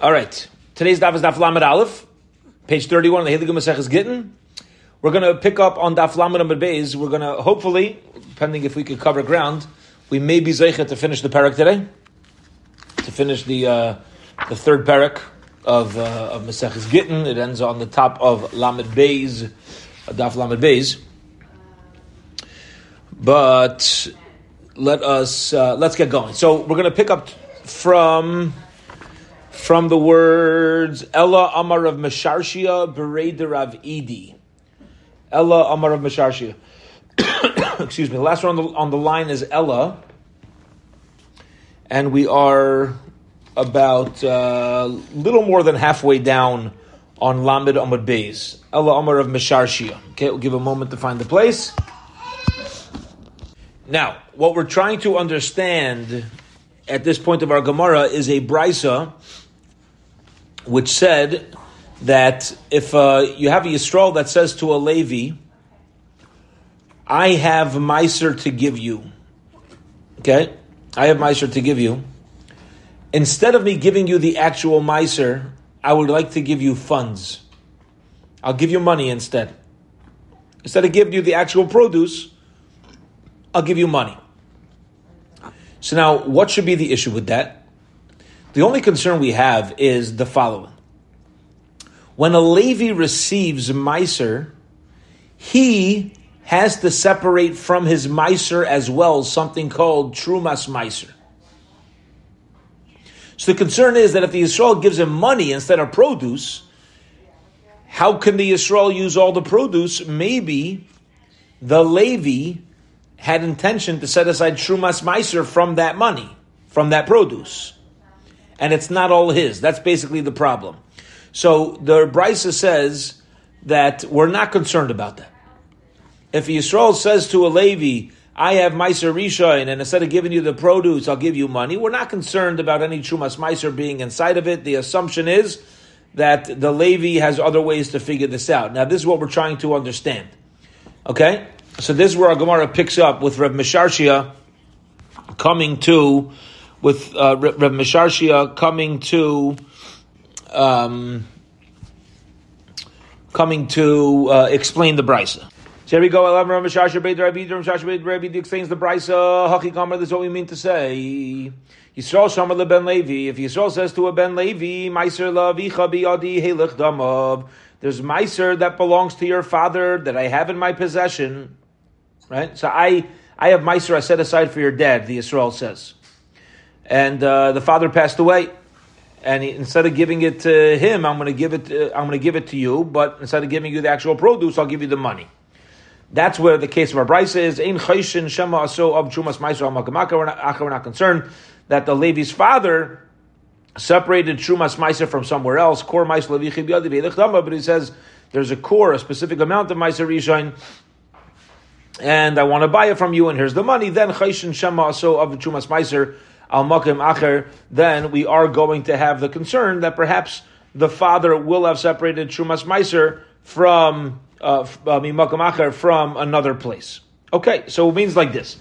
All right. Today's daf is daf lamed aleph, page thirty-one. of The Heiligum Masech is Gittin. We're going to pick up on daf lamed number beis. We're going to hopefully, depending if we could cover ground, we may be zeichet to finish the parak today, to finish the uh, the third parak of uh, of Masech Gittin. It ends on the top of lamed beis, uh, daf lamed beis. But let us uh, let's get going. So we're going to pick up from from the words Ella Amar of Mesharshia Bereder Rav Idi. Ella Amar of Mesharshia. Excuse me. The last one on the, on the line is Ella, and we are about a uh, little more than halfway down on Lamed Amud Beis. Ella Amar of Mesharshia. Okay, we'll give a moment to find the place. Now, what we're trying to understand at this point of our Gemara is a brisa which said that if uh, you have a Yisrael that says to a Levi, I have Meiser to give you. Okay? I have Meiser to give you. Instead of me giving you the actual Meiser, I would like to give you funds. I'll give you money instead. Instead of giving you the actual produce, I'll give you money. So now, what should be the issue with that? The only concern we have is the following. When a Levi receives Meiser, he has to separate from his Meiser as well something called Trumas Meiser. So the concern is that if the Yisrael gives him money instead of produce, how can the Yisrael use all the produce? Maybe the Levi had intention to set aside Trumas Meiser from that money, from that produce. And it's not all his. That's basically the problem. So the Brisa says that we're not concerned about that. If Yisrael says to a Levi, I have Meiser Rishon, and instead of giving you the produce, I'll give you money, we're not concerned about any Trumas Meiser being inside of it. The assumption is that the Levi has other ways to figure this out. Now, this is what we're trying to understand. Okay? So this is where our Gemara picks up with Reb Misharshia coming to, with uh, Reb Misharshia coming to, um, coming to uh, explain the brisa. So here we go. I love Reb Misharshia Beit Rabbi Misharshia Beit Rabbi explains the brisa. Haki Gomer. This is what we mean to say. Yisrael Shamar leBen Levi. If Yisrael says to a Ben Levi, Meiser la vicha biadi helech damav. There's Meiser that belongs to your father that I have in my possession right? So I I have Meiser I set aside for your dad, the Israel says. And uh, the father passed away. And he, instead of giving it to him, I'm going to give it. To, I'm going to give it to you. But instead of giving you the actual produce, I'll give you the money. That's where the case of our brisa is. Ein chayshin shema aso of chumas meiser al We're not, concerned that the Levi's father separated chumas meiser from somewhere else. Core meiser levichi But he says there's a core, a specific amount of meiser rishon and I want to buy it from you, and here's the money, then Chayshin Shema so of Chumas Meiser Al Makim Acher, then we are going to have the concern that perhaps the father will have separated Chumas Meiser from uh, uh from another place. Okay, so it means like this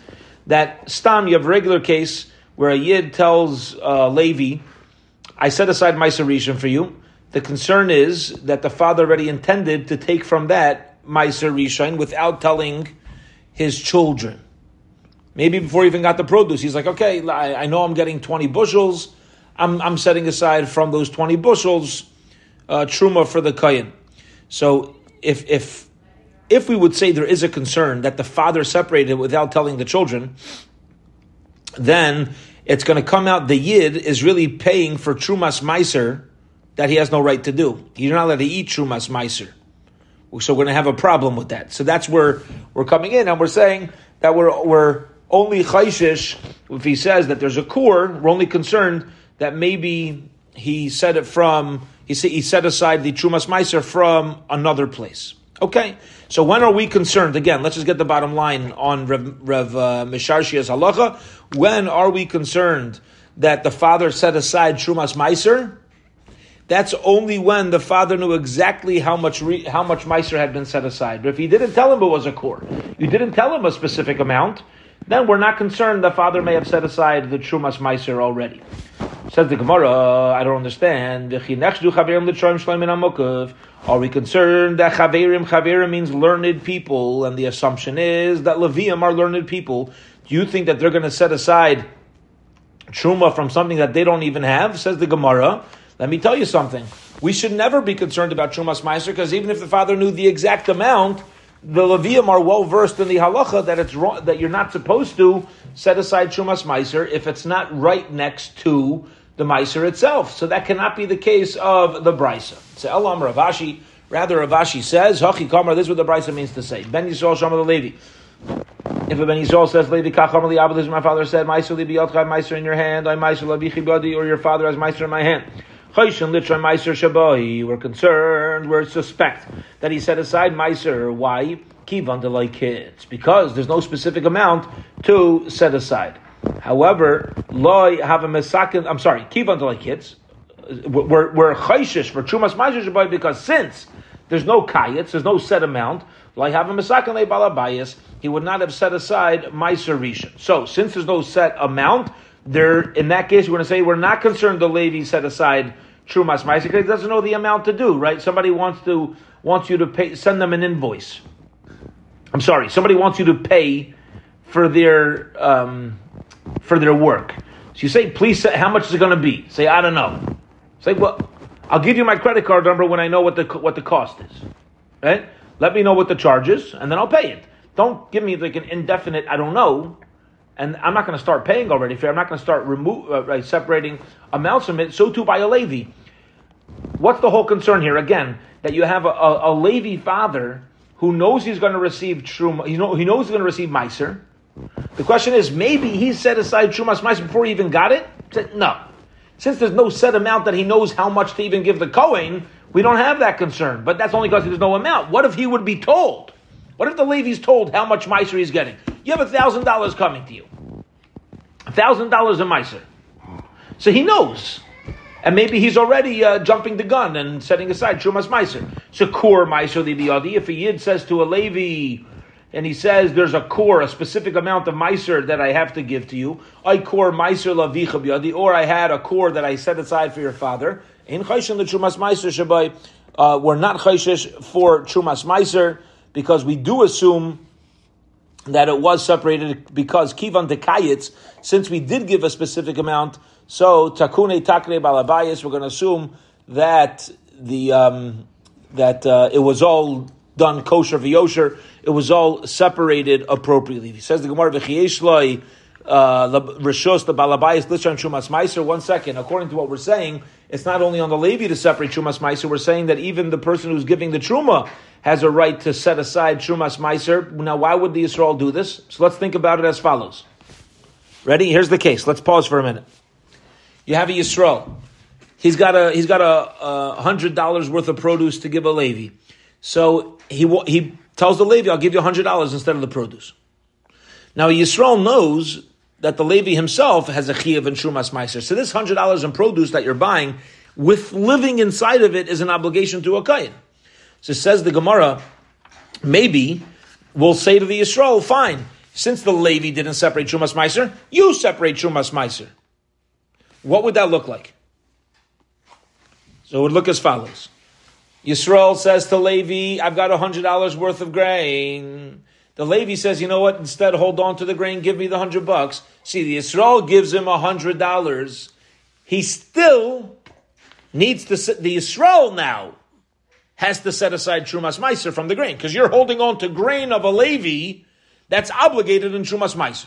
that Stam, you have a regular case where a Yid tells uh, Levi, I set aside Meiser Rishon for you. The concern is that the father already intended to take from that Meiser Rishon without telling his children. Maybe before he even got the produce, he's like, okay, I, I know I'm getting 20 bushels. I'm, I'm setting aside from those 20 bushels uh, truma for the kayan. So if, if, if we would say there is a concern that the father separated without telling the children, then it's going to come out the yid is really paying for trumas meiser that he has no right to do. He's not allowed to eat trumas meiser. So we're going to have a problem with that. So that's where we're coming in, and we're saying that we're we're only chayshish if he says that there's a core. We're only concerned that maybe he said it from he he set aside the trumas meiser from another place. Okay, so when are we concerned? Again, let's just get the bottom line on Rev, Rev uh, Misharshia's halacha. When are we concerned that the father set aside trumas meiser? that's only when the father knew exactly how much re, how much meiser had been set aside. But if he didn't tell him it was a core, you didn't tell him a specific amount, then we're not concerned the father may have set aside the trumas meiser already. Says the Gemara, I don't understand. Are we concerned that chaverim, chaverim means learned people, and the assumption is that Levium are learned people? Do you think that they're going to set aside truma from something that they don't even have? Says the Gemara. Let me tell you something. We should never be concerned about trumas meiser because even if the father knew the exact amount, the Levium are well versed in the halacha that it's wrong, that you're not supposed to set aside trumas meiser if it's not right next to the meiser itself. So that cannot be the case of the brisa. So Elam Rav Ashi, rather Rav Ashi says, Hachi Kamar, this is what the brisa means to say. Ben Yisrael Shama the Levi. If a Ben Yisrael says, Levi Kacham Ali Abba, my father said, Meiser Li Biyotcha, Meiser in your hand, I Meiser Lavichi Badi, or your father has Meiser in my hand. Chayshin Litra Meiser Shabai. We're concerned, we're suspect that he set aside Meiser. Why? Kivan delay kids. Because there's no specific amount to set aside. However, loy have a mesakin. I'm sorry, kivan delay kids. We're we're chayshish for chumas meiser shabai because since there's no kayets, there's no set amount. Like mesakin le balabayas, he would not have set aside meiser rishon. So since there's no set amount, there in that case we're going to say we're not concerned the lady set aside trumas meiser because he doesn't know the amount to do. Right? Somebody wants to wants you to pay, send them an invoice. I'm sorry, somebody wants you to pay for their um, for their work. So you say, please, how much is it going to be? Say, I don't know. Say, well, I'll give you my credit card number when I know what the what the cost is. Right? Let me know what the charge is, and then I'll pay it. Don't give me like an indefinite. I don't know and I'm not going to start paying already. I'm not going to start remove, uh, separating amounts from it. So too by a Levi. What's the whole concern here? Again, that you have a, a, a Levi father who knows he's going to receive truma. He, know, he knows he's going to receive meiser. The question is, maybe he set aside trumas meiser before he even got it. Said, no, since there's no set amount that he knows how much to even give the Kohen, we don't have that concern. But that's only because there's no amount. What if he would be told? What if the Levi's told how much meiser he's getting? You have a thousand dollars coming to you. A thousand dollars a meiser. So he knows. And maybe he's already uh, jumping the gun and setting aside Shumas Meiser. Sakur Meiser Libiyadi. If a Yid says to a Levi, and he says there's a core, a specific amount of Meiser that I have to give to you, I core Meiser Lavicha Biyadi, or I had a core that I set aside for your father. In Chayshin the Shumas Meiser Shabai, uh, we're not Chayshish for Shumas Meiser because we do assume that it was separated because kivan dekayitz, since we did give a specific amount, so takune takne balabayas, we're going to assume that the um, that uh, it was all done kosher v'yosher, it was all separated appropriately. He says the Gemara v'chiyeshloi uh, rishos the balabayas lishon shumas meiser. One second, according to what we're saying, it's not only on the Levi to separate shumas meiser. We're saying that even the person who's giving the truma has a right to set aside Trumas Meiser. Now, why would the Israel do this? So let's think about it as follows. Ready? Here's the case. Let's pause for a minute. You have a Yisrael. He's got a he's got a, a hundred dollars worth of produce to give a Levi. So he he tells the Levi, "I'll give you hundred dollars instead of the produce." Now Yisrael knows that the Levi himself has a chiyuv and shumas meiser. So this hundred dollars in produce that you're buying, with living inside of it, is an obligation to a kain. So it says the Gemara, maybe we'll say to the Yisrael, fine, since the Levi didn't separate Shumas Meiser, you separate Shumas Meiser. What would that look like? So it would look as follows. Yisrael says to Levi, I've got $100 worth of grain. The Levi says, you know what, instead hold on to the grain, give me the 100 bucks. See, the Yisrael gives him $100. He still needs to, the Yisrael now has to set aside Trumas Meiser from the grain, because you're holding on to grain of a Levi that's obligated in Trumas Meiser.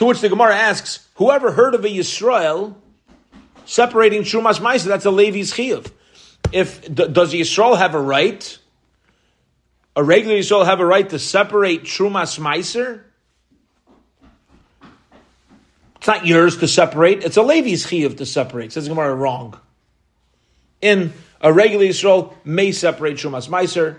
To which the Gemara asks, whoever heard of a Yisrael separating Trumas Meiser, that's a Levi's Chiyuv. If, d- does Yisrael have a right, a regular Yisrael have a right to separate Trumas Meiser? It's not yours to separate. It's a Levi's chiyuv to separate. Says Gemara wrong. In a regular Yisrael may separate Shumas Meiser.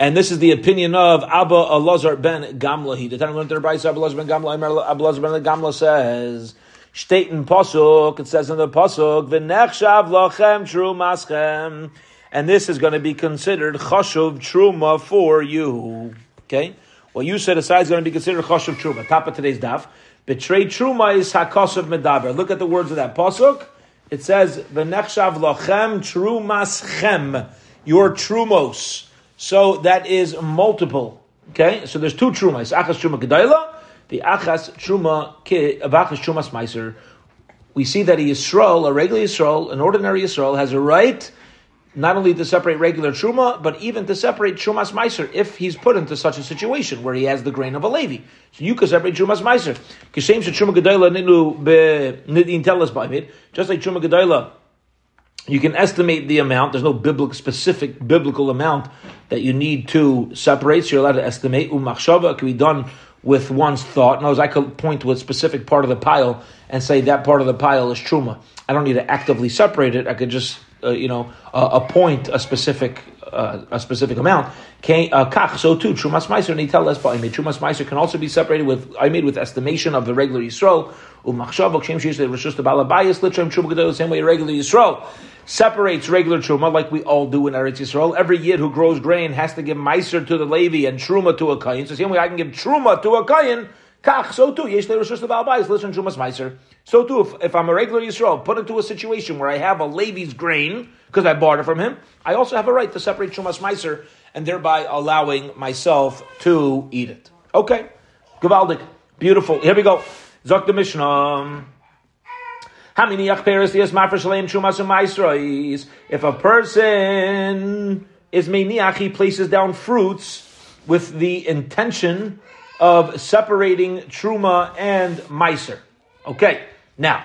And this is the opinion of Abba Elazar ben Gamla. He the time learned their Abba Elazar ben Gamla. Abba Elazar ben Gamla says, State Pasuk, it says in the Pasuk, V'nechshav lachem trumaschem. And this is going to be considered chashuv truma for you. Okay? what you set aside is going to be considered chashuv truma. Top of today's daf. Betray truma is hakosov medaber. Look at the words of that pasuk. It says v'nechshav lochem trumaschem, your trumos. So that is multiple. Okay, so there's two trumas. Achas truma gedayla, the achas truma achas trumas meiser. We see that a Yisrael, a regular Yisrael, an ordinary Yisrael, has a right not only to separate regular truma, but even to separate trumas meiser if he's put into such a situation where he has the grain of a Levi. So you can separate trumas meiser. Truma. Just like truma gedayla, you can estimate the amount. There's no biblical specific biblical amount that you need to separate. So you're allowed to estimate. Umachshava can be done with one's thought. Knows I could point to a specific part of the pile and say that part of the pile is truma. I don't need to actively separate it. I could just uh, you know, uh, appoint a specific a specific amount. Uh, kach, so too, Trumas Meiser, he tell us, Trumas Meiser can also be separated with, I made with estimation of the regular Yisrael, umachshav, kshem shish, the balabayas, litram, truma gedol, the same way regular Yisrael separates regular truma like we all do in Eretz Yisrael. Every yid who grows grain has to give meiser to the Levi and truma to a kayin. So same way I can give truma to a kayin, kach, so too, yesh le rishus the balabayas, litram, trumas Meiser. So too, if, if I'm a regular Yisrael, put into a situation where I have a Levi's grain, because I bought it from him, I also have a right to separate Shumas Meiser and thereby allowing myself to eat it. Okay. Gavaldik. Beautiful. Here we go. Zok the Mishnah. If a person is meiniach, he places down fruits with the intention of separating truma and meiser. Okay. Now,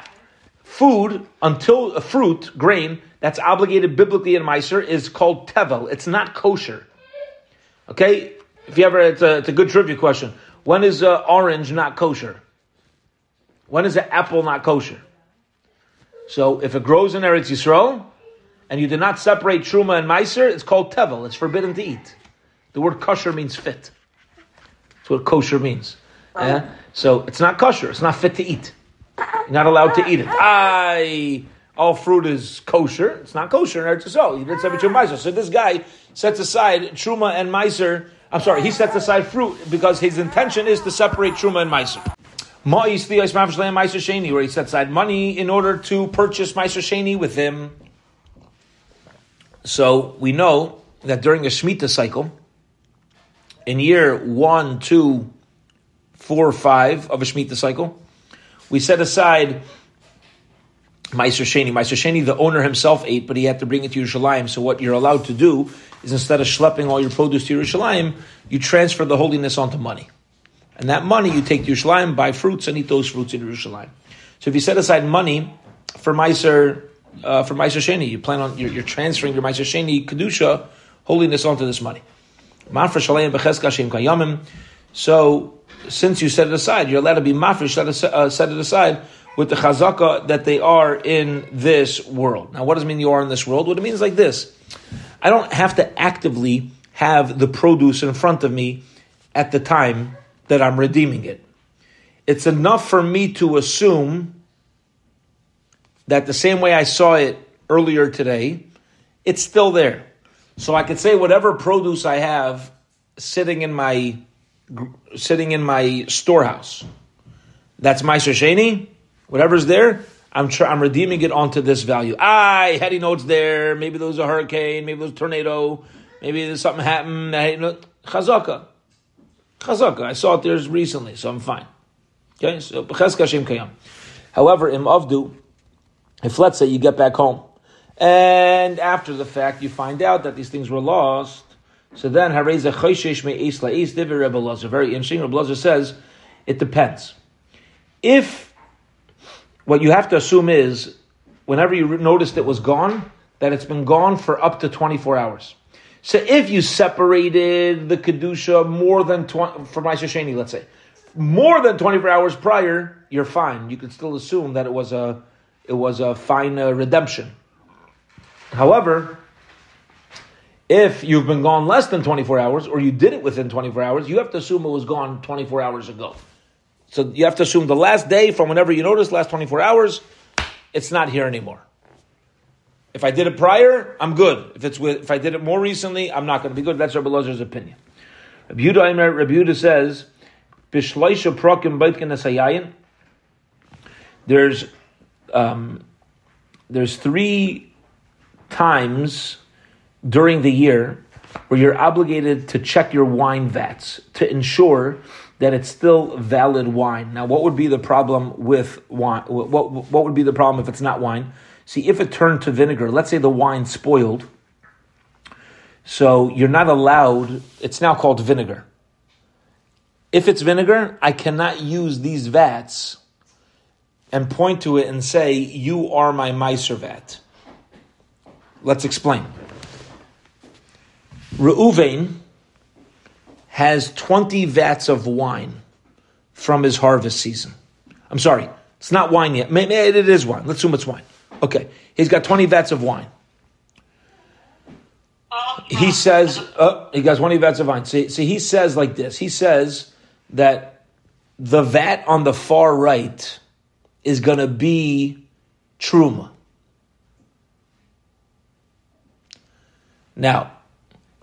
food until a fruit, grain, that's obligated biblically in Meiser is called tevel. It's not kosher. Okay? If you ever, it's a, it's a good trivia question. When is uh, orange not kosher? When is an apple not kosher? So if it grows in Eretz Yisrael, and you do not separate truma and meiser, it's called tevel. It's forbidden to eat. The word kosher means fit. That's what kosher means. Oh. Yeah? So it's not kosher. It's not fit to eat. You're not allowed to eat it. I all fruit is kosher. It's not kosher in Eretz Yisrael. You didn't separate your meiser. So this guy sets aside truma and meiser. I'm sorry, he sets aside fruit because his intention is to separate truma and meiser. Where he sets aside money in order to purchase meiser sheni with him. So we know that during a Shemitah cycle, in year one, two, four, five of a Shemitah cycle, we set aside Meiser Sheni. Meiser Sheni, the owner himself ate, but he had to bring it to Yerushalayim. So what you're allowed to do is instead of schlepping all your produce to Yerushalayim, you transfer the holiness onto money. And that money you take to Yerushalayim, buy fruits, and eat those fruits in Yerushalayim. So if you set aside money for Meiser, uh, for Meiser Sheni, you plan on, you're, you're transferring your Meiser Sheni Kedusha, holiness onto this money. So since you set it aside, you're allowed to be mafresh, set, uh, set it aside with the chazaka that they are in this world. Now, what does it mean you are in this world? What it means like this. I don't have to actively have the produce in front of me at the time that I'm redeeming it. It's enough for me to assume that the same way I saw it earlier today, it's still there. So I could say whatever produce I have sitting in my sitting in my storehouse. That's my Sheni. Whatever's there, I'm tr- I'm redeeming it onto this value. I had know it's there. Maybe there was a hurricane. Maybe there was a tornado. Maybe there's something happened. Chazaka, chazaka. I saw it there recently, so I'm fine. Okay, so. However, im avdu, if let's say you get back home, and after the fact you find out that these things were lost, so then hareza choishesh me Isla is divi Rebbe Lazar. Very interesting. Rebbe Lazar says it depends. If what you have to assume is whenever you noticed it was gone, that it's been gone for up to 24 hours. So if you separated the Kedusha more than 20, for Ma'aser Sheni, let's say, more than 24 hours prior, you're fine. You can still assume that it was a, it was a fine uh, redemption. However, if you've been gone less than 24 hours, or you did it within 24 hours, you have to assume it was gone 24 hours ago. So you have to assume the last day from whenever you notice, last 24 hours, it's not here anymore. If I did it prior, I'm good. If it's with, if I did it more recently, I'm not going to be good. That's Rabbi Lozer's opinion. Rabbi says, "Bishloisha prokim baitkin esayayin." there's um, there's three times during the year where you're obligated to check your wine vats to ensure that it's still valid wine. Now, what would be the problem with wine? What, what would be the problem if it's not wine? See, if it turned to vinegar, let's say the wine spoiled, so you're not allowed, it's now called vinegar. If it's vinegar, I cannot use these vats and point to it and say, You are my Meiser vat. Let's explain. Reuven has 20 vats of wine from his harvest season. I'm sorry, it's not wine yet. Maybe it is wine. Let's assume it's wine. Okay, he's got 20 vats of wine. He says, uh, he got 20 vats of wine. See, see, he says like this. He says that the vat on the far right is going to be truma. Now,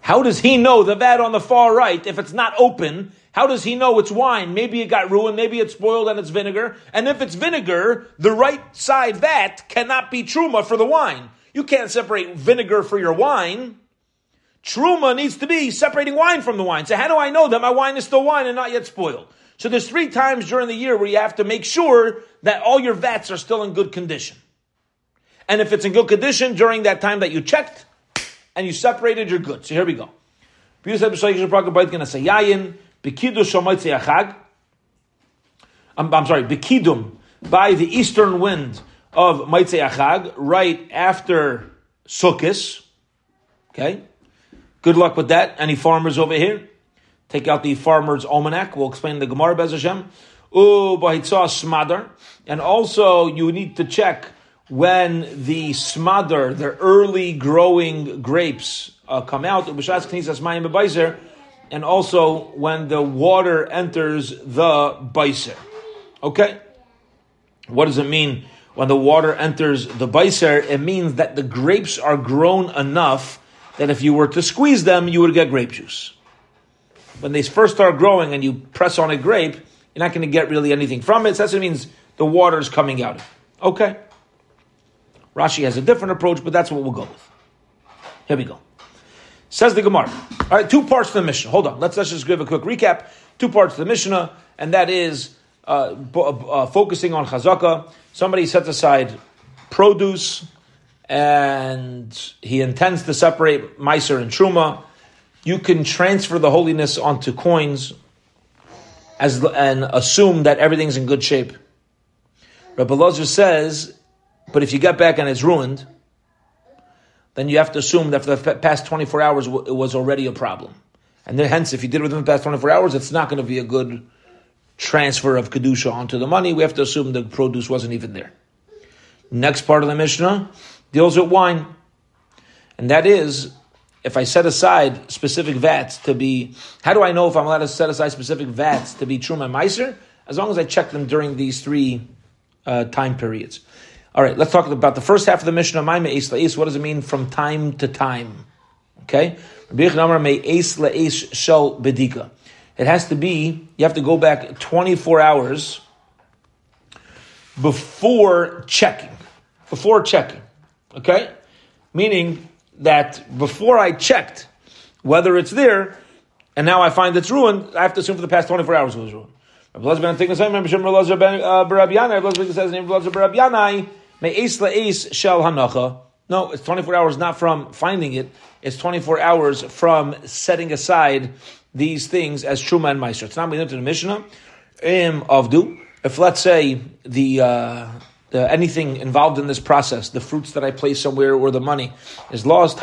how does he know the vat on the far right, if it's not open, how does he know it's wine? Maybe it got ruined, maybe it's spoiled and it's vinegar. And if it's vinegar, the right side vat cannot be truma for the wine. You can't separate vinegar for your wine. Truma needs to be separating wine from the wine. So how do I know that my wine is still wine and not yet spoiled? So there's three times during the year where you have to make sure that all your vats are still in good condition. And if it's in good condition during that time that you checked and you separated, your goods. So here we go. I'm, I'm sorry, Bekidum, by the eastern wind of Maitzei Achag, right after Sukkot. Okay? Good luck with that. Any farmers over here? Take out the farmer's almanac. We'll explain the Gemara Bez Hashem. smadar. And also, you need to check when the smadar, the early growing grapes, uh, come out. And also when the water enters the baiser. Okay? What does it mean when the water enters the baiser? It means that the grapes are grown enough that if you were to squeeze them, you would get grape juice when they first start growing and you press on a grape, you're not going to get really anything from it. So that's what it means the water is coming out. Okay. Rashi has a different approach, but that's what we'll go with. Here we go. Says the Gemara. All right, two parts to the Mishnah. Hold on. Let's, let's just give a quick recap. Two parts to the Mishnah, and that is uh, uh, focusing on chazaka. Somebody sets aside produce, and he intends to separate Meiser and Truma you can transfer the holiness onto coins as and assume that everything's in good shape. Rabbi Lozer says, but if you get back and it's ruined, then you have to assume that for the past 24 hours it was already a problem. And then, hence, if you did it within the past 24 hours, it's not going to be a good transfer of Kedusha onto the money. We have to assume the produce wasn't even there. Next part of the Mishnah deals with wine. And that is if I set aside specific vats to be, how do I know if I'm allowed to set aside specific vats to be Truma Meiser? As long as I check them during these three uh, time periods. All right, let's talk about the first half of the mission of my Mishnah. What does it mean from time to time? Okay, it has to be. You have to go back 24 hours before checking. Before checking. Okay, meaning that before I checked whether it's there, and now I find it's ruined, I have to assume for the past 24 hours it was ruined. Rabbi Lazar ben Tikna Sayyid, Rabbi Lazar ben uh, Yanai, Rabbi Lazar says, Rabbi Lazar ben Yanai, may ace la ace shel hanacha. No, it's 24 hours not from finding it, it's 24 hours from setting aside these things as truma and meiser. It's not we into the Mishnah. Im avdu. If let's say the uh, the, anything involved in this process, the fruits that I place somewhere or the money is lost.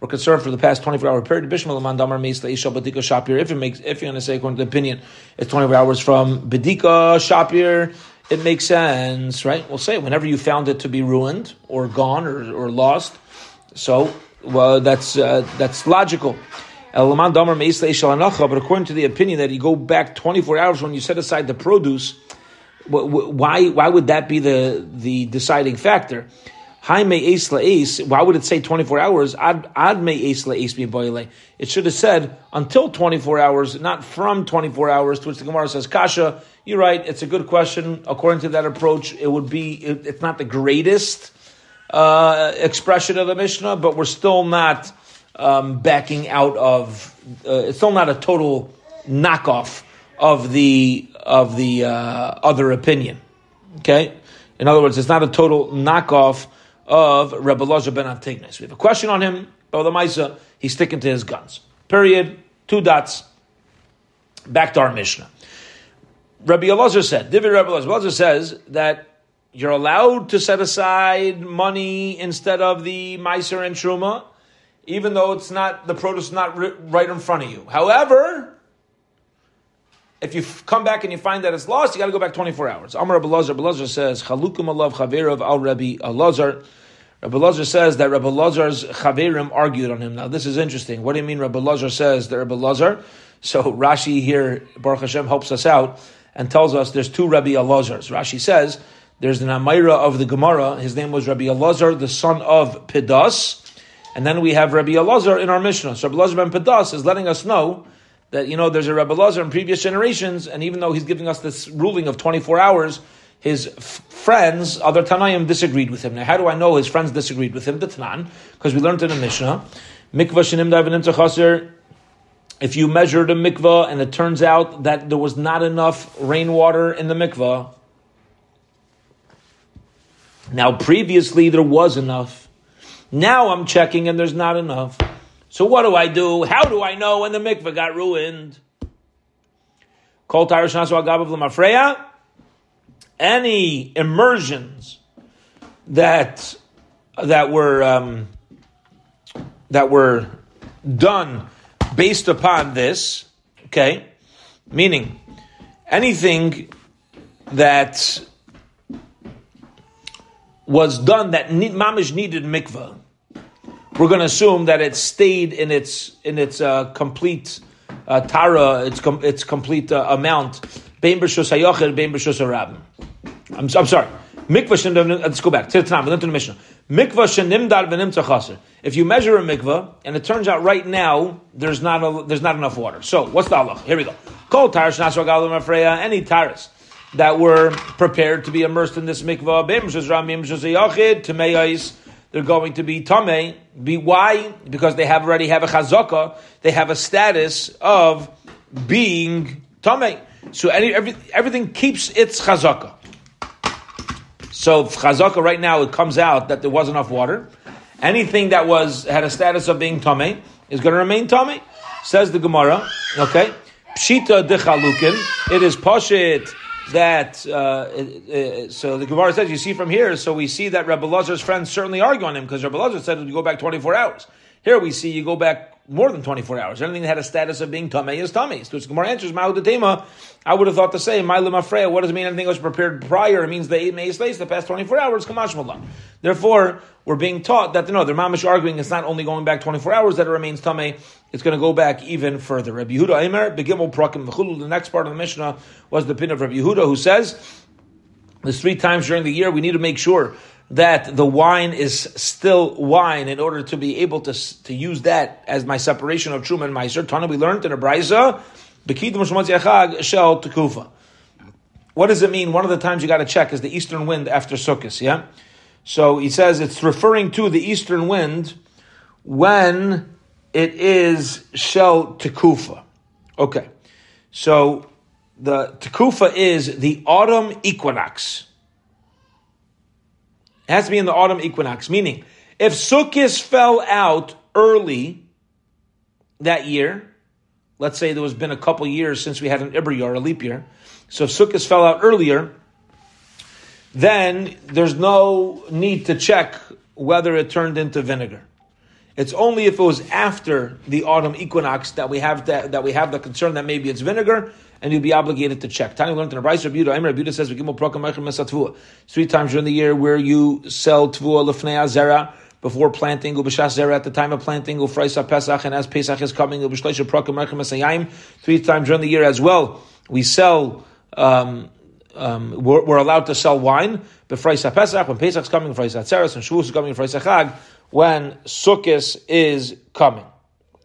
We're concerned for the past 24 hour period. If it makes, if you're going to say according to the opinion, it's 24 hours from Bedika Shapir, it makes sense, right? We'll say whenever you found it to be ruined or gone or, or lost. So, well, that's, uh, that's logical. But according to the opinion that you go back 24 hours when you set aside the produce, why why would that be the the deciding factor? Why would it say 24 hours? Ad, It should have said until 24 hours, not from 24 hours, to which the Gemara says, Kasha, you're right, it's a good question. According to that approach, it would be, it, it's not the greatest uh, expression of the Mishnah, but we're still not um, backing out of, uh, it's still not a total knockoff of the, of the uh, other opinion. Okay? In other words, it's not a total knockoff of Rebbe Lozer ben Antignes. We have a question on him, but the Maisa, he's sticking to his guns. Period. Two dots. Back to our Mishnah. Rabbi Elazar said, Divi Rabbi Elazar says that you're allowed to set aside money instead of the Meiser and Truma, even though it's not, the produce is not right in front of you. However, if you come back and you find that it's lost, you got to go back 24 hours. Amar Rabbi Lazar, Rabbi Lazar says, Chalukum alav chaverav al Rabbi Elazar. Rabbi Lazar says that Rabbi Lazar's chaverim argued on him. Now this is interesting. What do you mean Rabbi Lazar says that Rabbi Lazar? So Rashi here, Baruch Hashem, helps us out and tells us there's two Rabbi Elazars. Rashi says there's an Amora of the Gemara. His name was Rabbi Elazar, the son of Pidas. And then we have Rabbi Elazar in our Mishnah. So Rabbi Elazar ben Pidas is letting us know that, you know, there's a Rabbi Elazar in previous generations, and even though he's giving us this ruling of 24 hours, his f- friends, other Tanaim, disagreed with him. Now, how do I know his friends disagreed with him? The Tanan, because we learned in the Mishnah, mikvah shenim chaser. If you measured a mikvah and it turns out that there was not enough rainwater in the mikvah, now previously there was enough. Now I'm checking and there's not enough. So what do I do? How do I know when the mikvah got ruined? Kol any immersions that that were um, that were done based upon this, okay, meaning anything that was done that mamish needed mikvah, we're going to assume that it stayed in its in its uh, complete uh, tara, its com- its complete uh, amount. Bein b'shus hayochel, bein b'shus I'm, I'm sorry. Mikvah let's go back to the time, we learned in the Mishnah. Mikvah shenimdar v'nimtza chaser. If you measure a mikvah, and it turns out right now, there's not, a, there's not enough water. So, what's the Allah? Here we go. Kol tarish nasra afreya, any taris that were prepared to be immersed in this mikvah, they're going to be tame. Be why? Because they have already have a chazaka. They have a status of being tame. So any, every, everything keeps its chazaka. So chazaka right now it comes out that there was enough water. Anything that was had a status of being tame is going to remain tame. Says the Gemara. Okay, pshita dechalukin. It is poshit that. Uh, so the Gemara says you see from here. So we see that Rabbi Lazar's friends certainly argue on him because Rabbi Lazar said you go back twenty four hours. Here we see you go back more than 24 hours. Anything that had a status of being tamei is tamei. So its Gemara answers, Ma'ud I would have thought to say, Ma'ilum Afreya, what does it mean anything that was prepared prior? It means the eight May the past 24 hours, Kamash Mullah. Therefore, we're being taught that, no, they're mamish arguing it's not only going back 24 hours that it remains tamei, it's going to go back even further. Rabbi Yehuda Aimer, Begimel Prakim V'chulu, the next part of the Mishnah was the pin of Rabbi Yehuda, who says, there's three times during the year we need to make sure that the wine is still wine in order to be able to, to use that as my separation of Truma and Meiser. Tana, we learned in a Brisa, Shel Tekufa. What does it mean? One of the times you got to check is the eastern wind after Sukkot, yeah? So he says it's referring to the eastern wind when it is Shel Tekufa. Okay. So the Tekufa is the autumn equinox. It has to be in the autumn equinox, meaning if Sukkot fell out early that year, let's say there was been a couple years since we had an Ibri or a leap year, so if Sukkot fell out earlier, then there's no need to check whether it turned into vinegar. It's only if it was after the autumn equinox that we have that, that we have the concern that maybe it's vinegar, and you'll be obligated to check. Tani learned in a Bryce Rebuta. Emir Rebuta says three times during the year where you sell tvua lefnei azera before planting, ubishas zera at the time of planting, ufraisa pesach, and as Pesach is coming, ubishleisha prakim merchem Three times during the year as well, we sell um, um, we're, we're, allowed to sell wine b'freis Pesach when Pesach's coming, b'freis Atzeres, and Shavuos is coming, b'freis Chag when Sukkot is coming.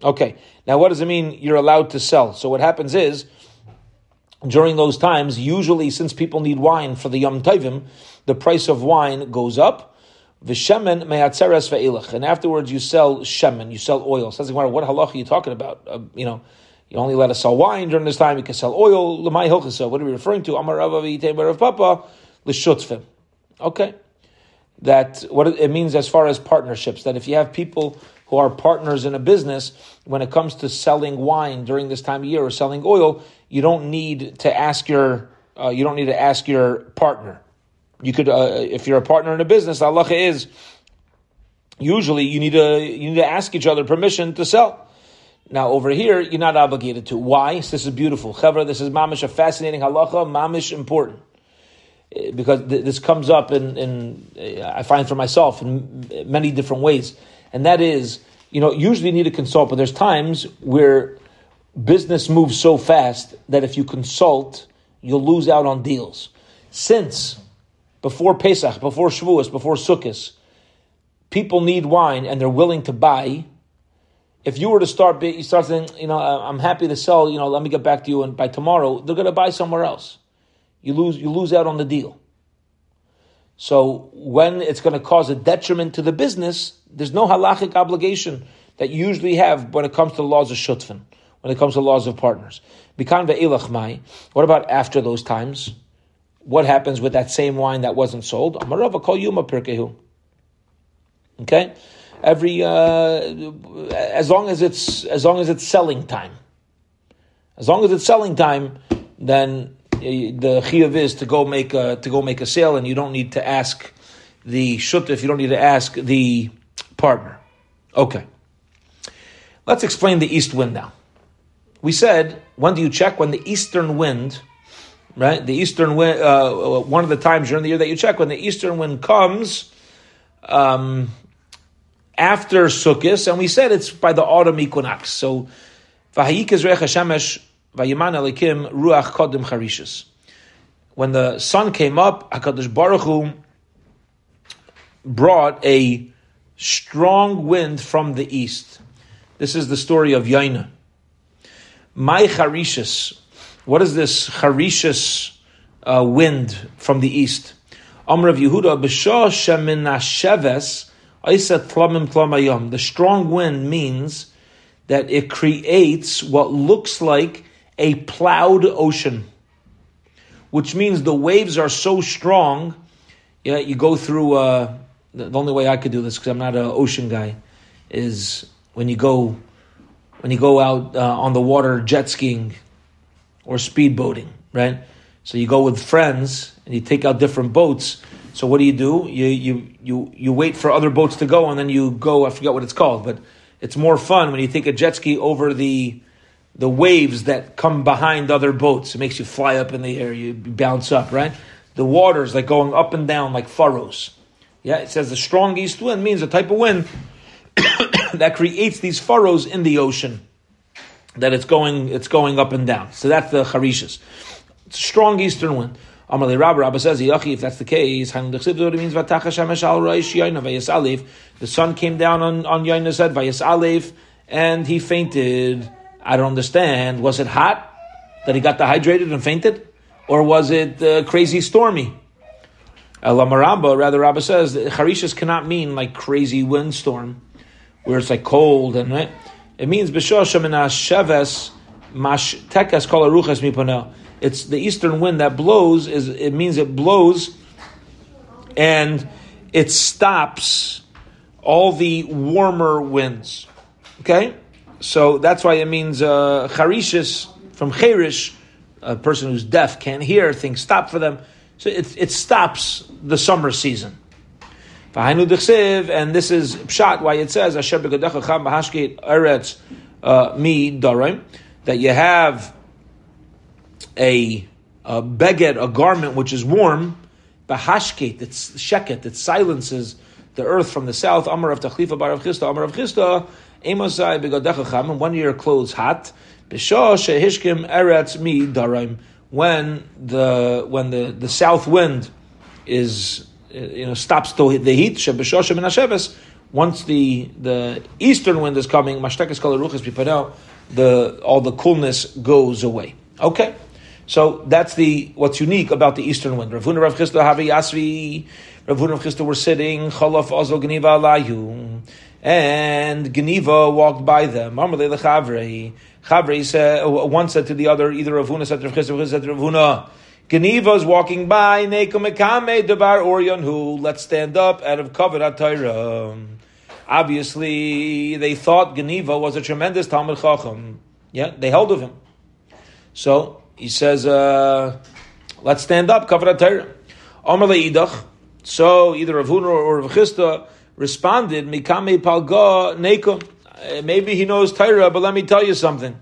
Okay, now what does it mean you're allowed to sell? So what happens is, during those times, usually since people need wine for the Yom Tovim, the price of wine goes up. V'shemen me'atzeres ve'ilach. And afterwards you sell shemen, you sell oil. So that's what halacha are you talking about? Uh, you know, you only let us sell wine during this time, you can sell oil. L'may hilchasa. What are we referring to? Amar Rava v'yitei Papa, l'shutzvim. Okay that what it means as far as partnerships, that if you have people who are partners in a business, when it comes to selling wine during this time of year or selling oil, you don't need to ask your uh, you don't need to ask your partner. You could, uh, if you're a partner in a business, Allah is usually you need to you need to ask each other permission to sell. Now over here, you're not obligated to. Why? This is beautiful. Chevra, this is mamish a fascinating halacha, mamish important because th- this comes up in, in, I find for myself in many different ways, and that is, you know, usually you need to consult, but there's times where business moves so fast that if you consult, you'll lose out on deals. Since before Pesach, before Shavuos, before Sukkot, people need wine and they're willing to buy. If you were to start, you start saying, you know, uh, I'm happy to sell. You know, let me get back to you, and by tomorrow they're going to buy somewhere else you lose you lose out on the deal. So when it's going to cause a detriment to the business, there's no halachic obligation that you usually have when it comes to the laws of shutfin, when it comes to laws of partners. What about after those times? What happens with that same wine that wasn't sold? Okay, every uh, as long as it's as long as it's selling time, as long as it's selling time, then the chiyuv is to go make a, to go make a sale, and you don't need to ask the shuttif. You don't need to ask the partner. Okay, let's explain the east wind now. We said when do you check when the eastern wind, right? The eastern wind. Uh, one of the times during the year that you check when the eastern wind comes. Um, after Sukkot, and we said it's by the autumn equinox. So, Recha Shemesh Ruach Kodim Charishas. When the sun came up, Hakadosh Baruch Hu brought a strong wind from the east. This is the story of Yaina. My Charishas. What is this Charishas uh, wind from the east? Amr of Yehuda. The strong wind means that it creates what looks like a plowed ocean, which means the waves are so strong. Yeah, you go through. Uh, the only way I could do this because I'm not an ocean guy is when you go when you go out uh, on the water jet skiing or speed boating, right? So you go with friends and you take out different boats. So what do you do? You you you you wait for other boats to go and then you go. I forget what it's called, but it's more fun when you take a jet ski over the the waves that come behind other boats. It makes you fly up in the air, you bounce up, right? The water's like going up and down like furrows. Yeah, it says the strong east wind means a type of wind that creates these furrows in the ocean. That it's going, it's going up and down. So that's the a strong eastern wind. Amalei Rabba Rabba says, if that's the case, it means The sun came down on, on said, Vayas and he fainted. I don't understand. Was it hot that he got dehydrated and fainted? Or was it uh, crazy stormy? Lamaramba, rather, Rabba says Harishas cannot mean like crazy windstorm, where it's like cold and right. It means sheves mash tekas kol aruchas. It's the eastern wind that blows. Is it means it blows, and it stops all the warmer winds. Okay, so that's why it means uh, charishis from cherish, a person who's deaf can't hear, things stop for them. So it, it stops the summer season. And this is pshat why it says Asher eretz uh, mi darim that you have a, a beged, a garment which is warm, bahashket, it's sheket, that silences the earth from the south. Amar of Tachlifa bar of Chisda, Amar of Chisda, and one year clothes hot. B'shah shehishkim eretz mi daraim. when the when the, the south wind is Uh, you know stops the, heat shebeshoshem and hasheves. Once the the eastern wind is coming, mashtekes kolaruchas pipanel, the all the coolness goes away. Okay, so that's the what's unique about the eastern wind. Ravuna Rav Chisda Havi Yasvi. Ravuna Rav Chisda were sitting. Chalaf Ozol Geniva Alayu and Geniva walked by them. Amalei lechavri. Chavri said uh, one said to the other, either Ravuna said to Rav Chisda, said to Ravuna. Geniva is walking by. Nekomekame debar oryon who let's stand up out of Torah. Obviously, they thought Geniva was a tremendous Talmud Chacham. Yeah, they held of him. So he says, uh, "Let's stand up, covet Torah." Leidach. So either Ravuna or Rav Chisda responded, Mikame Palga Nekum. Maybe he knows Torah, but let me tell you something.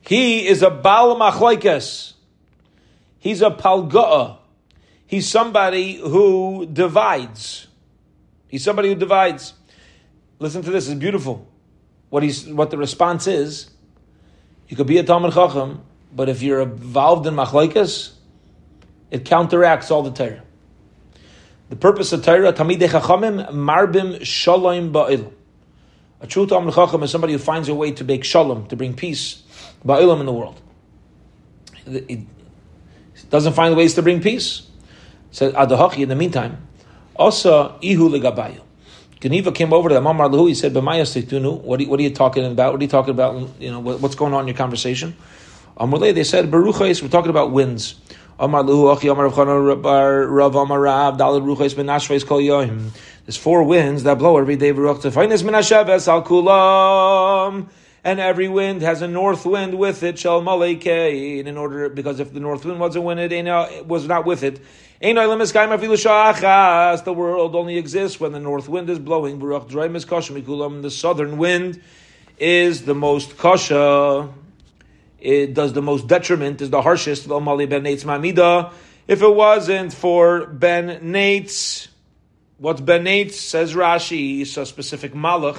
He is a Baal Machlaikes. He's a Palga'a. He's somebody who divides. He's somebody who divides. Listen to this, it's beautiful. What he's what the response is, you could be a Talmud Chacham, but if you're involved in Machlaikas, it counteracts all the Torah. The purpose of Torah, Tamidei Chachamim, Marbim Shalom Ba'il. A true Talmud Chacham is somebody who finds a way to make shalom, to bring peace, Ba'ilim in the world. Doesn't find ways to bring peace. Said Adahachi in the meantime, also Ihu Legabayu. Geniva came over to them. Amar Lahu, he said, "B'mayas What are, what are you talking about? What are you talking about? You know, what's going on in your conversation?" Amar They said, "Baruchais." We're talking about winds. Amar Luhu Achi Amar Rav Amar Rav Dalad Ruchais Benashvais, Kol Yoim. There's four winds that blow every day. Baruch Tefainis Min Hasheves Al Kulam. And every wind has a north wind with it, shall maleke, in order because if the north wind wasn't with it, it was not with it. The world only exists when the north wind is blowing. The southern wind is the most kosher it does the most detriment, is the harshest. If it wasn't for ben nates, what's ben nates? Says Rashi, a specific malach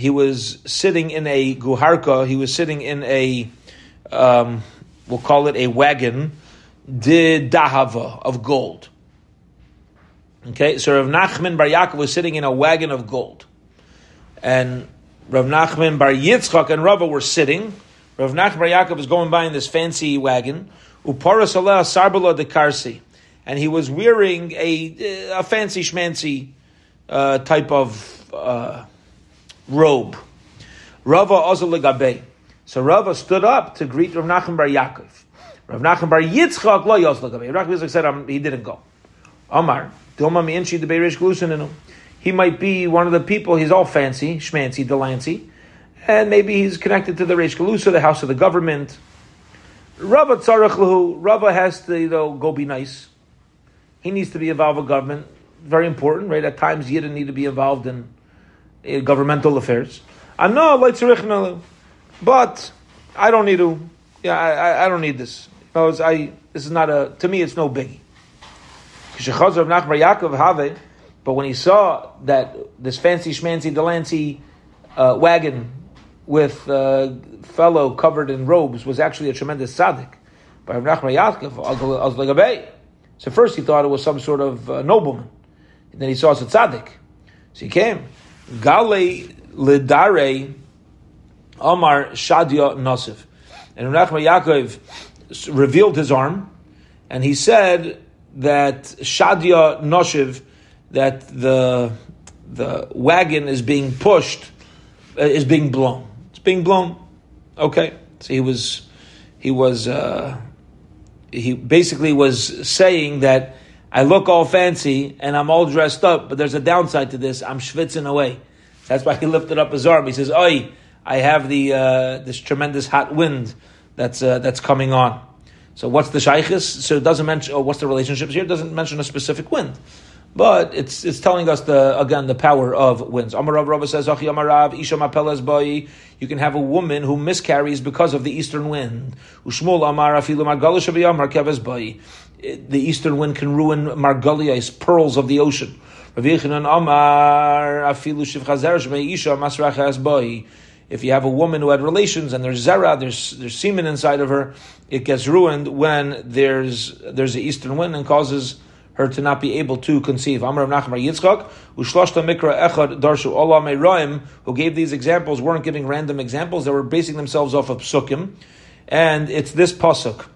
He was sitting in a guharka. He was sitting in a, um, we'll call it a wagon, de dahava of gold. Okay, so Rav Nachman Bar Yaakov was sitting in a wagon of gold, and Rav Nachman Bar Yitzchak and Rava were sitting. Rav Nachman Bar Yaakov was going by in this fancy wagon. Uparas Sarbala de Karsi. And he was wearing a, a fancy schmancy uh, type of uh, robe. Rava Ozal So Rava stood up to greet Rav Nachman Bar Yaakov. Rav Nachman Bar Yitzchak lo Yos Gabe. Rav Yitzchak said um, he didn't go. Omar, Dilma Mi'inshi the Beirish Glusin He might be one of the people, he's all fancy, schmancy, delancy, and maybe he's connected to the Reish Galusa, the house of the government. Rava tzarech lahu. Rava has to you know go be nice. He needs to be involved with government. Very important, right? At times, Yidden need to be involved in, in governmental affairs. I know, like but I don't need to. Yeah, I, I, don't need this. No, I this is not a to me. It's no biggie. But when he saw that this fancy schmancy Delancey uh, wagon with a fellow covered in robes was actually a tremendous tzaddik. By Rav Nachman Yaakov So first he thought it was some sort of uh, nobleman. And then he saw it's a tzaddik. So he came. Gale lidare Omar Shadia Nasiv. And Nachman Yaakov revealed his arm, and he said that Shadia Noshiv, that the the wagon is being pushed, uh, is being blown It's being blown. Okay, so he was, he was, uh, he basically was saying that I look all fancy and I'm all dressed up, but there's a downside to this. I'm schwitzing away. That's why he lifted up his arm. He says, "Oi, I have the uh, this tremendous hot wind that's uh, that's coming on." So what's the shaykhis? So it doesn't mention. Oh, what's the relationships here? It doesn't mention a specific wind, but it's it's telling us the again the power of winds. Amar Rav Rava says, "Achi Amarav Isha Mapelas Boy." You can have a woman who miscarries because of the eastern wind. Ushmul Amar Afilu Margalish Amar Keves Boy. The eastern wind can ruin margalias, pearls of the ocean. If you have a woman who had relations and there's zera, there's there's semen inside of her, it gets ruined when there's there's an eastern wind and causes her to not be able to conceive. Nachmar Yitzchak, Mikra Echad Darshu who gave these examples, weren't giving random examples, they were basing themselves off of psukim. And it's this pasuk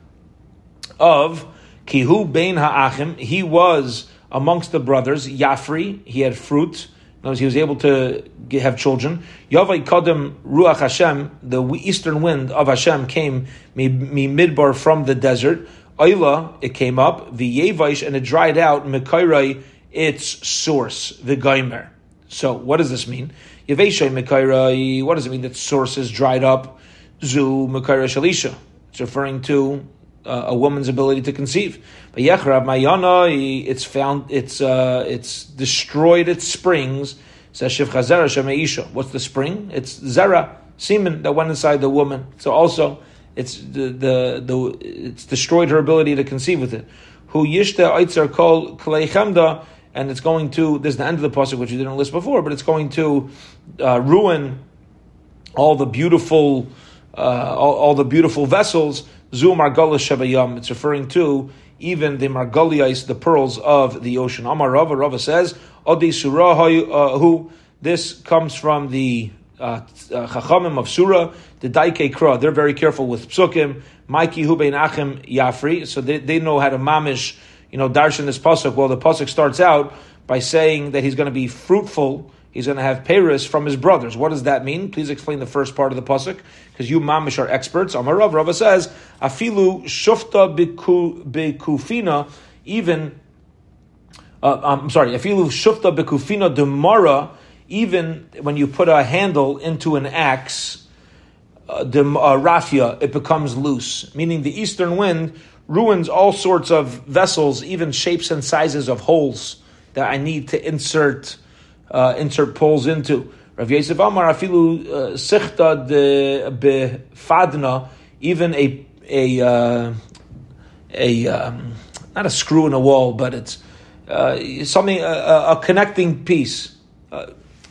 of Kihu Bein Ha'achim, he was amongst the brothers, Yafri, he had fruit, he was able to have children. Yavai Kadam Ruach Hashem, the eastern wind of Hashem came mi, midbar from the desert. Ayla, it came up. The Yevaish, and it dried out. Mekairai, its source. The Gaimer. So, what does this mean? Yeveshai Mekairai, what does it mean that source is dried up? Zu Mekairai Shalisha. It's referring to uh, a woman's ability to conceive. But Yechrav Mayana, it's found, it's uh, it's destroyed its springs. Says Shiv Chazera Shemeisha. What's the spring? It's zera semen that went inside the woman. So also, it's the the, the it's destroyed her ability to conceive with it. Who Yishta Eitzer Kol Klei and it's going to. There's the end of the pasuk which we didn't list before, but it's going to uh, ruin all the beautiful. Uh, all, all, the beautiful vessels Zu Margalis Shabayam. It's referring to even the Margaliais, the pearls of the ocean. Amar Rava, Rava says, Odi Surah, uh, who this comes from the uh, uh, Chachamim of Surah, the Daike Kra. They're very careful with psukim. Maiki Hubein Achim Yafri. So they, they know how to mamish, you know, darshan this pasuk. Well, the pasuk starts out by saying that he's going to be fruitful he's going to have Paris from his brothers. What does that mean? Please explain the first part of the pasuk, because you mamish are experts. Amar Rav, Rava says, "Afilu shufta bekufina." Even, uh, I'm sorry, afilu shufta bekufina demara. Even when you put a handle into an axe, uh, the uh, rafia, it becomes loose. Meaning the eastern wind ruins all sorts of vessels, even shapes and sizes of holes that I need to insert uh, insert poles into. Rav Yosef Amar afilu uh, sichta de befadna, even a a uh, a um, not a screw in a wall, but it's uh, something a, a, connecting piece uh,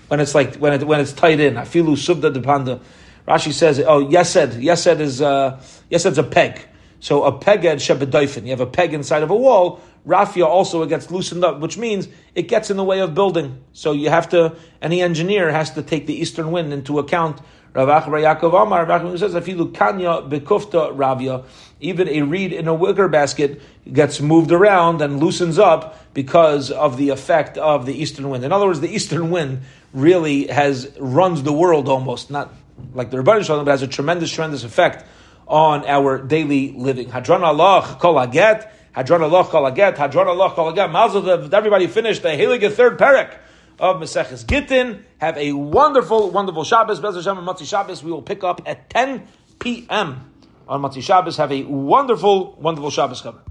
when it's like when it when it's tied in. Afilu subda depanda. Rashi says, oh yesed yesed is uh, yesed's a peg. So a peg at shebedoifen. You have a peg inside of a wall Rafia also it gets loosened up, which means it gets in the way of building. So you have to, any engineer has to take the eastern wind into account. Rav Yaakov Amar, Rav says, if you look kanya bekufta ravia, even a reed in a wicker basket gets moved around and loosens up because of the effect of the eastern wind. In other words, the eastern wind really has runs the world almost, not like the Rebbeinu Shalom, but has a tremendous, tremendous effect on our daily living. Hadran Allah kol aget. Hadron Allah Kol Aget, Hadron Allah Kol everybody finished the Heilige third parak of Maseches Gittin. Have a wonderful, wonderful Shabbos. Bez Hashem and Matzi Shabbos. We will pick up at 10 p.m. on Matzi Shabbos. Have a wonderful, wonderful Shabbos coming.